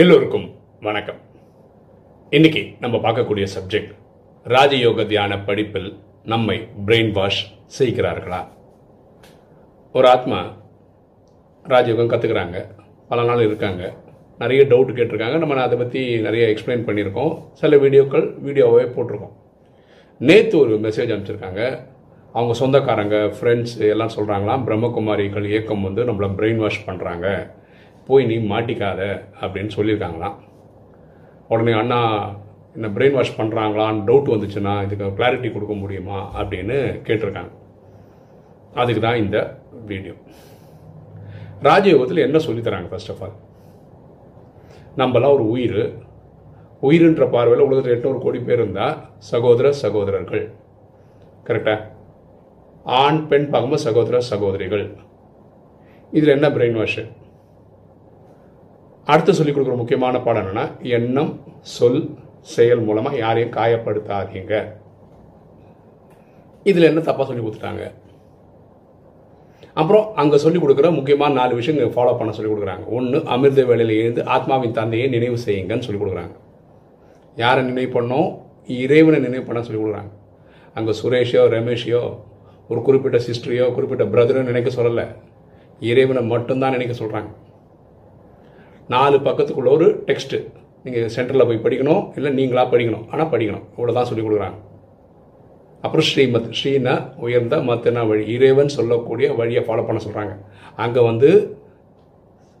எல்லோருக்கும் வணக்கம். இன்னைக்கு நம்ம பார்க்கக்கூடிய சப்ஜெக்ட் ராஜயோக தியான படிப்பில் நம்மை பிரெயின் வாஷ் செய்கிறார்களா? ஒரு ஆத்மா ராஜயோகம் கற்றுக்குறாங்க பல நாள் இருக்காங்க. நிறைய டவுட் கேட்டிருக்காங்க. நம்ம அதை பற்றி நிறைய எக்ஸ்பிளைன் பண்ணியிருக்கோம். சில வீடியோக்கள் வீடியோவே போட்டிருக்கோம். நேற்று ஒரு மெசேஜ் அனுப்பிச்சிருக்காங்க. அவங்க சொந்தக்காரங்க ஃப்ரெண்ட்ஸ் எல்லாம் சொல்கிறாங்களாம் பிரம்மகுமாரிகள் இயக்கம் வந்து நம்மளை பிரெயின் வாஷ் பண்ணுறாங்க போய் நீ மாட்டிக்காத அப்படின்னு சொல்லியிருக்காங்களாம். உடனே அண்ணா என்ன பிரெயின் வாஷ் பண்ணுறாங்களான்னு டவுட் வந்துச்சுன்னா இதுக்கு கிளாரிட்டி கொடுக்க முடியுமா அப்படின்னு கேட்டிருக்காங்க. அதுக்கு தான் இந்த வீடியோ ராஜயோகத்தில் என்ன சொல்லித்தராங்க ஃபர்ஸ்ட் ஆஃப் ஆல் நம்மளாம் ஒரு உயிர். உயிருன்ற பார்வையில் உலகத்தில் எட்நூறு கோடி பேர் இருந்தால் சகோதர சகோதரர்கள். கரெக்டாக ஆண் பெண் பார்க்கும்போது சகோதர சகோதரிகள். இதில் என்ன பிரெயின் வாஷு அடுத்து சொல்லிக் கொடுக்குற முக்கியமான பாடம் என்னன்னா எண்ணம் சொல் செயல் மூலமாக யாரையும் காயப்படுத்தாதீங்க. இதில் என்ன தப்பாக சொல்லி கொடுத்துட்டாங்க? அப்புறம் அங்கே சொல்லிக் கொடுக்குற முக்கியமான நாலு விஷயம் ஃபாலோ பண்ண சொல்லிக் கொடுக்குறாங்க. ஒன்று அமிர்த வேலையில் இருந்து ஆத்மாவின் தந்தையை நினைவு செய்யுங்கன்னு சொல்லிக் கொடுக்குறாங்க. யாரை நினைவு பண்ணோம்? இறைவனை நினைவு பண்ண சொல்லி கொடுக்குறாங்க. அங்கே சுரேஷோ ரமேஷையோ ஒரு குறிப்பிட்ட சிஸ்டரையோ குறிப்பிட்ட பிரதரோ நினைக்க சொல்லலை. இறைவனை மட்டும்தான் நினைக்க சொல்கிறாங்க நாலு பக்கத்துக்குள்ள ஒரு டெக்ஸ்ட்டு நீங்கள் சென்டரில் போய் படிக்கணும் இல்லை நீங்களாக படிக்கணும். ஆனால் படிக்கணும். இவ்வளோ தான் சொல்லி கொடுக்குறாங்க. அப்புறம் ஸ்ரீமத் ஸ்ரீனா உயர்ந்த மத்தனா வழி. இறைவன் சொல்லக்கூடிய வழியை ஃபாலோ பண்ண சொல்கிறாங்க அங்கே வந்து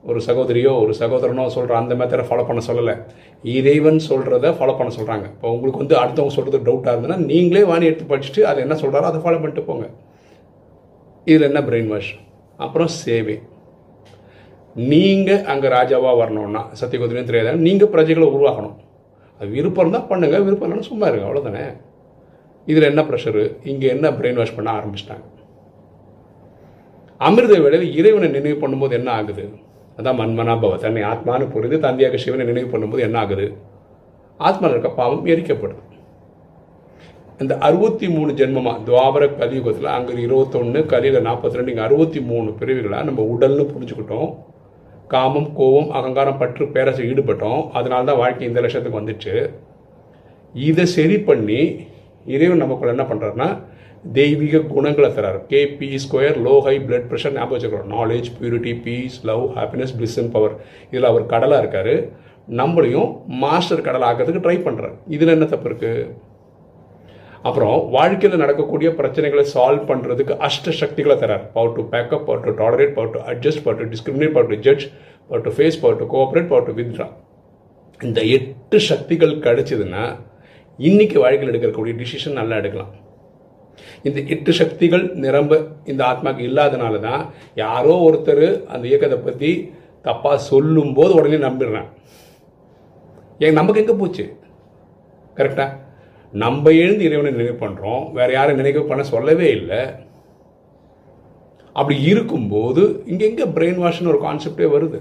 ஒரு சகோதரியோ ஒரு சகோதரனோ சொல்கிற அந்த மெத்தடை ஃபாலோ பண்ண சொல்லலை. இறைவன் சொல்கிறத ஃபாலோ பண்ண சொல்கிறாங்க இப்போ உங்களுக்கு வந்து அடுத்தவங்க சொல்கிறது டவுட்டாக இருந்ததுன்னா நீங்களே வாணி எடுத்து படிச்சுட்டு அதை என்ன சொல்கிறாரோ அதை ஃபாலோ பண்ணிட்டு போங்க. இதில் என்ன பிரெயின் வாஷ் அப்புறம் சேவை. நீங்கள் அங்கே ராஜாவாக வரணும்னா சத்தியகுதிரையும் திரையதான் நீங்கள் பிரஜைகளை உருவாக்கணும். அது விருப்பம் இருந்தால் பண்ணுங்கள் விருப்பம் இல்லைன்னா சும்மா இருங்க அவ்வளோதானே இதில் என்ன ப்ரெஷரு இங்கே என்ன பிரெயின் வாஷ் பண்ண ஆரம்பிச்சிட்டாங்க? அமிர்த வேளையில் இறைவனை நினைவு பண்ணும்போது என்ன ஆகுது? அதான் மன்மனாபவ தன்னை ஆத்மானு புரிந்து தந்தையாக சிவனை நினைவு பண்ணும்போது என்ன ஆகுது? ஆத்மாவில் இருக்க பாவம் எரிக்கப்படுது. இந்த அறுபத்தி மூணு ஜென்மமா துவாபர கலியுகத்தில் அங்கே இருபத்தொன்று கலியில் நாற்பத்தி ரெண்டு இங்கே அறுபத்தி மூணு பிரிவுகளாக நம்ம உடல்னு புரிஞ்சுக்கிட்டோம். காமம் கோபம் அகங்காரம் பற்று பேரசை ஈடுபட்டோம். அதனால தான் வாழ்க்கை இந்த லட்சத்துக்கு வந்துச்சு. இதை சரி பண்ணி இறைவன் நமக்குள்ள என்ன பண்ணுறாருன்னா தெய்வீக குணங்களை தராரு. K P square low high blood pressure ஞாபகம் வச்சுக்கிறோம் knowledge purity peace love happiness bliss and power இதில் அவர் கடலாக இருக்காரு. நம்மளையும் மாஸ்டர் கடலாக்கிறதுக்கு ட்ரை பண்ணுறாரு இதில் என்ன தப்பு இருக்குது அப்புறம் வாழ்க்கையில் நடக்கக்கூடிய பிரச்சனைகளை சால்வ் பண்ணுறதுக்கு அஷ்ட சக்திகளை தரார் power to pack up power to tolerate power to adjust power to discriminate power to judge power to face power to cooperate power to withdraw இந்த எட்டு சக்திகள் கிடைச்சதுன்னா இன்னைக்கு வாழ்க்கையில் எடுக்கக்கூடிய டிசிஷன் நல்லா எடுக்கலாம். இந்த எட்டு சக்திகள் நிரம்ப இந்த ஆத்மாக்கு இல்லாதனால தான் யாரோ ஒருத்தர் அந்த இயக்கத்தை பற்றி தப்பாக சொல்லும்போது உடனே நம்பிடுறேன். ஏன் நமக்கு எங்கே போச்சு? கரெக்டாக நம்ம எழுந்து இறைவனை நினைவு பண்ணுறோம் வேறு யாரும் நினைக்க பண்ண சொல்லவே இல்லை. அப்படி இருக்கும்போது இங்கே எங்கே பிரெயின் வாஷ்னு ஒரு கான்செப்டே வருது.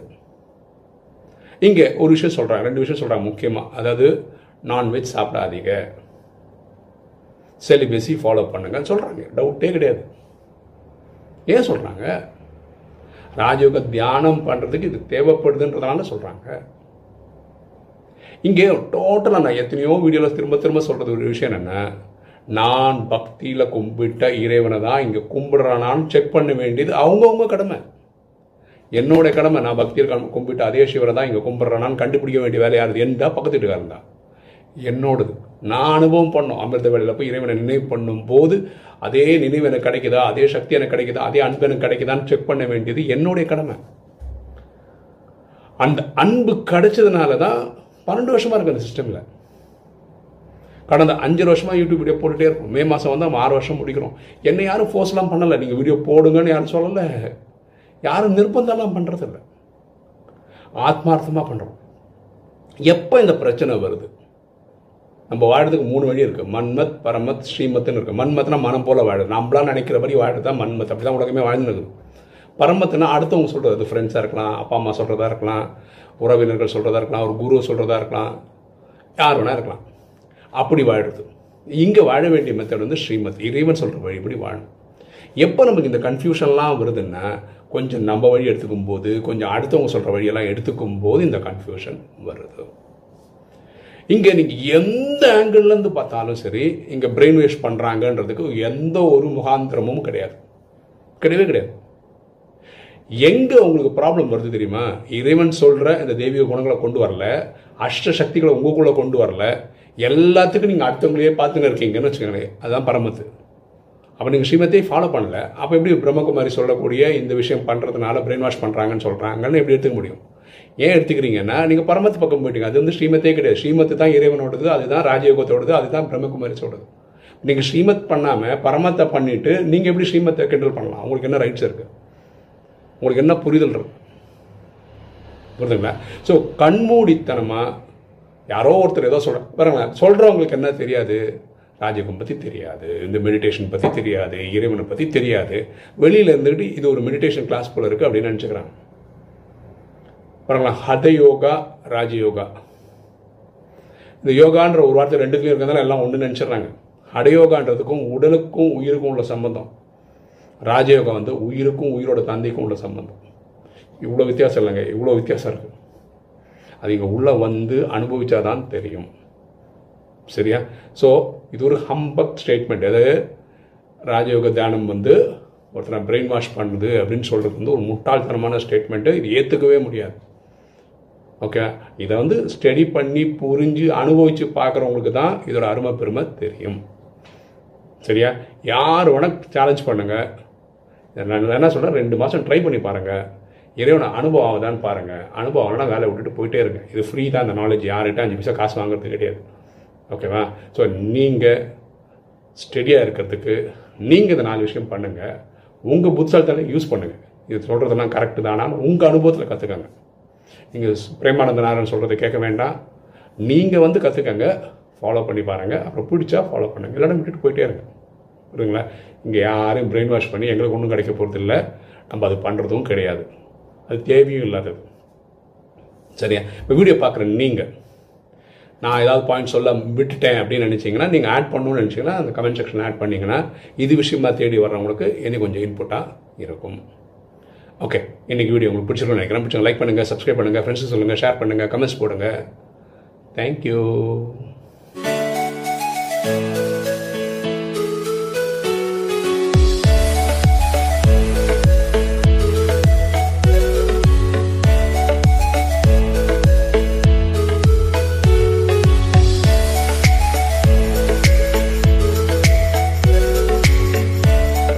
இங்கே ஒரு விஷயம் சொல்கிறாங்க ரெண்டு விஷயம் சொல்கிறாங்க முக்கியமாக அதாவது நான்வெஜ் சாப்பிடாதீங்க. செலிபஸி ஃபாலோ பண்ணுங்கன்னு சொல்கிறாங்க டவுட்டே கிடையாது. ஏன் சொல்கிறாங்க ராஜயோக தியானம் பண்ணுறதுக்கு இது தேவைப்படுதுன்றதுனால சொல்கிறாங்க இங்கே டோட்டலாக நான் எத்தனையோ வீடியோவில் திரும்ப திரும்ப சொல்கிறது ஒரு விஷயம் என்னென்ன நான் பக்தியில் கும்பிட்ட இறைவனை தான் இங்கே கும்பிடுறானான்னு செக் பண்ண வேண்டியது அவங்கவுங்க கடமை. என்னோட கடமை நான் பக்தியில் கும்பிட்டு அதே சிவரை தான் இங்கே கும்பிட்றானு கண்டுபிடிக்க வேண்டிய வேலை யாருது? எந்தா பக்கத்து வீட்டுக்காரன் தான். என்னோடது. நான் அனுபவம் பண்ணோம். அமிர்த வேலையில் போய் இறைவனை நினைவு பண்ணும் போது அதே நினைவு எனக்கு கிடைக்குதா? அதே சக்தி எனக்கு கிடைக்குதா? அதே அன்பு எனக்கு கிடைக்குதான்னு செக் பண்ண வேண்டியது என்னுடைய கடமை. அந்த அன்பு கிடைச்சதுனால தான் பன்னெண்டு வருஷமா இருக்கு அந்த சிஸ்டமில் கடந்த அஞ்சு வருஷமா யூடியூப் வீடியோ போட்டுகிட்டே இருக்கும். மே மாதம் வந்து நம்ம ஆறு வருஷம் முடிக்கிறோம். என்னை யாரும் ஃபோர்ஸ்லாம் பண்ணலை. நீங்கள் வீடியோ போடுங்கன்னு யாரும் சொல்லலை. யாரும் நிர்பந்தம்லாம் பண்ணுறதில்ல ஆத்மார்த்தமாக பண்ணுறோம் எப்போ இந்த பிரச்சனை வருது? நம்ம வாழறதுக்கு மூணு வழி இருக்குது மன்மத் பரமத் ஸ்ரீமத்னு இருக்குது மன்மத்னா மனம் போல வாழுது. நினைக்கிற மாதிரி வாழுது தான் மன்மத். அப்படி தான் உலகமே வாழ்ந்துருக்குது பரமத்துனா அடுத்தவங்க சொல்கிறது அது ஃப்ரெண்ட்ஸாக இருக்கலாம் அப்பா அம்மா சொல்கிறதா இருக்கலாம். உறவினர்கள் சொல்கிறதா இருக்கலாம் ஒரு குரு சொல்கிறதா இருக்கலாம் யார் வேணா இருக்கலாம். அப்படி வாழுறது. இங்கே வாழ வேண்டிய மெத்தட் வந்து ஸ்ரீமத் இறைவன் சொல்கிற வழிபடி வாழும். எப்போ நமக்கு இந்த கன்ஃபியூஷன்லாம் வருதுன்னா கொஞ்சம் நம்ம வழி எடுத்துக்கும் போது கொஞ்சம் அடுத்தவங்க சொல்கிற வழியெல்லாம் எடுத்துக்கும் போது இந்த கன்ஃபியூஷன் வருது. இங்கே நீங்கள் எந்த ஆங்கிள்லேருந்து பார்த்தாலும் சரி இங்கே பிரெயின் வேஷ் பண்ணுறாங்கன்றதுக்கு எந்த ஒரு முகாந்திரமும் கிடையாது. கிடையவே கிடையாது. எங்கே உங்களுக்கு ப்ராப்ளம் வருது தெரியுமா? இறைவன் சொல்கிற இந்த தெய்வீக குணங்களை கொண்டு வரல அஷ்ட சக்திகளை உங்களுக்குள்ளே கொண்டு வரல எல்லாத்துக்கும் நீங்கள் அடுத்தவங்களையே பார்த்துன்னு இருக்கீங்கன்னு வச்சுக்கோங்களேன். அதுதான் பரமத்து. அப்போ நீங்கள் ஸ்ரீமத்தையே ஃபாலோ பண்ணல. அப்போ எப்படி பிரம்மகுமாரி சொல்லக்கூடிய இந்த விஷயம் பண்ணுறதுனால பிரெயின் வாஷ் பண்ணுறாங்கன்னு சொல்கிறாங்கன்னு எப்படி எடுத்துக்க முடியும்? ஏன் எடுத்துக்கிறீங்கன்னா நீங்கள் பரமத்து பக்கம் போயிட்டீங்க. அது வந்து ஸ்ரீமத்தே கிடையாது. ஸ்ரீமத்து தான் இறைவனோடது அதுதான் ராஜயோகத்தோடது அதுதான் பிரம்மகுமாரி சொல்கிறது நீங்கள் ஸ்ரீமத் பண்ணாமல் பரமத்தை பண்ணிவிட்டு நீங்கள் எப்படி ஸ்ரீமத்தை கெண்டல் பண்ணலாம்? உங்களுக்கு என்ன ரைட்ஸ் இருக்குது உங்களுக்கு என்ன புரிதல் இருக்கும்? புரிதுங்களா ஸோ கண்மூடித்தனமாக யாரோ ஒருத்தர் ஏதோ சொல்ற பாருங்களேன் சொல்கிறவங்களுக்கு என்ன தெரியாது? ராஜயோகம் பற்றி தெரியாது இந்த மெடிடேஷன் பற்றி தெரியாது இறைவனை பற்றி தெரியாது. வெளியில் இருந்துக்கிட்டு இது ஒரு மெடிடேஷன் கிளாஸ் போல் இருக்குது அப்படின்னு நினச்சிக்கிறாங்க. பாருங்களா ஹத யோகா ராஜயோகா இந்த யோகான்ற ஒரு வார்த்தை ரெண்டுத்துலையும் இருக்கிறதால எல்லாம் ஒன்று நினச்சிடுறாங்க. ஹடயோகான்றதுக்கும் உடலுக்கும் உயிருக்கும் உள்ள சம்பந்தம். ராஜயோகம் வந்து உயிருக்கும் உயிரோட தந்தைக்கும் உள்ள சம்பந்தம். இவ்வளோ வித்தியாசம் இல்லைங்க. இவ்வளோ வித்தியாசம் இருக்குது அது இங்கே உள்ளே வந்து அனுபவித்தாதான் தெரியும். சரியா? ஸோ இது ஒரு ஹம்பக் ஸ்டேட்மெண்ட் அதாவது ராஜயோக தியானம் வந்து ஒருத்தனை பிரெயின் வாஷ் பண்ணுது அப்படின்னு சொல்கிறது வந்து ஒரு முட்டாள்தனமான ஸ்டேட்மெண்ட்டு இது ஏற்றுக்கவே முடியாது. ஓகே இதை வந்து ஸ்டடி பண்ணி புரிஞ்சு அனுபவித்து பார்க்குறவங்களுக்கு தான் இதோட அருமை பெருமை தெரியும். சரியா? யார் வேணால் சேலஞ்ச் பண்ணுங்கள் நான் என்ன சொல்கிறேன் ரெண்டு மாதம் ட்ரை பண்ணி பாருங்கள் இறைவனை அனுபவம் ஆகுதான்னு பாருங்கள் அனுபவம் ஆகலாம் வேலை விட்டுட்டு போயிட்டே இருங்க. இது ஃப்ரீ தான் இந்த நாலேஜ் யார்கிட்ட அஞ்சு பைசா காசு வாங்குறது கிடையாது. ஓகேவா? ஸோ நீங்கள் ஸ்டெடியாக இருக்கிறதுக்கு நீங்கள் இந்த நாலு விஷயம் பண்ணுங்கள் உங்கள் புத்தாலத்தால யூஸ் பண்ணுங்கள் இது சொல்கிறதெல்லாம் கரெக்டு தானான்னு உங்கள் அனுபவத்தில் கற்றுக்கங்க நீங்கள் பிரேமானந்த நாராயணன் சொல்கிறத கேட்க வேண்டாம். நீங்கள் வந்து கற்றுக்கங்க ஃபாலோ பண்ணி பாருங்கள் அப்புறம் பிடிச்சா ஃபாலோ பண்ணுங்கள் இல்லைன்னா விட்டுட்டு போயிட்டே இருங்க. புரியுங்களா இங்கே யாரையும் பிரெயின் வாஷ் பண்ணி எங்களுக்கு ஒன்றும் கிடைக்க போகிறது இல்லை நம்ம அது பண்ணுறதும் கிடையாது. அது தேவையும் இல்லாதது. சரியா? இப்போ வீடியோ பார்க்குற நீங்கள் நான் ஏதாவது பாயிண்ட் சொல்ல விட்டுட்டேன் அப்படின்னு நினச்சிங்கன்னா நீங்கள் ஆட் பண்ணணும்னு நினச்சிங்கன்னா அந்த கமெண்ட் செக்ஷன் ஆட் பண்ணிங்கன்னா இது விஷயமா தேடி வர்றவங்களுக்கு இனி கொஞ்சம் இன்புட்டாக இருக்கும். ஓகே இன்றைக்கி வீடியோ உங்களுக்கு பிடிச்சிருக்கோம் நினைக்கிறேன். பிடிச்சவங்க லைக் பண்ணுங்கள் சப்ஸ்கிரைப் பண்ணுங்கள் ஃப்ரெண்ட்ஸுக்கு சொல்லுங்கள் ஷேர் பண்ணுங்கள் கமெண்ட்ஸ் போடுங்க. தேங்க்யூ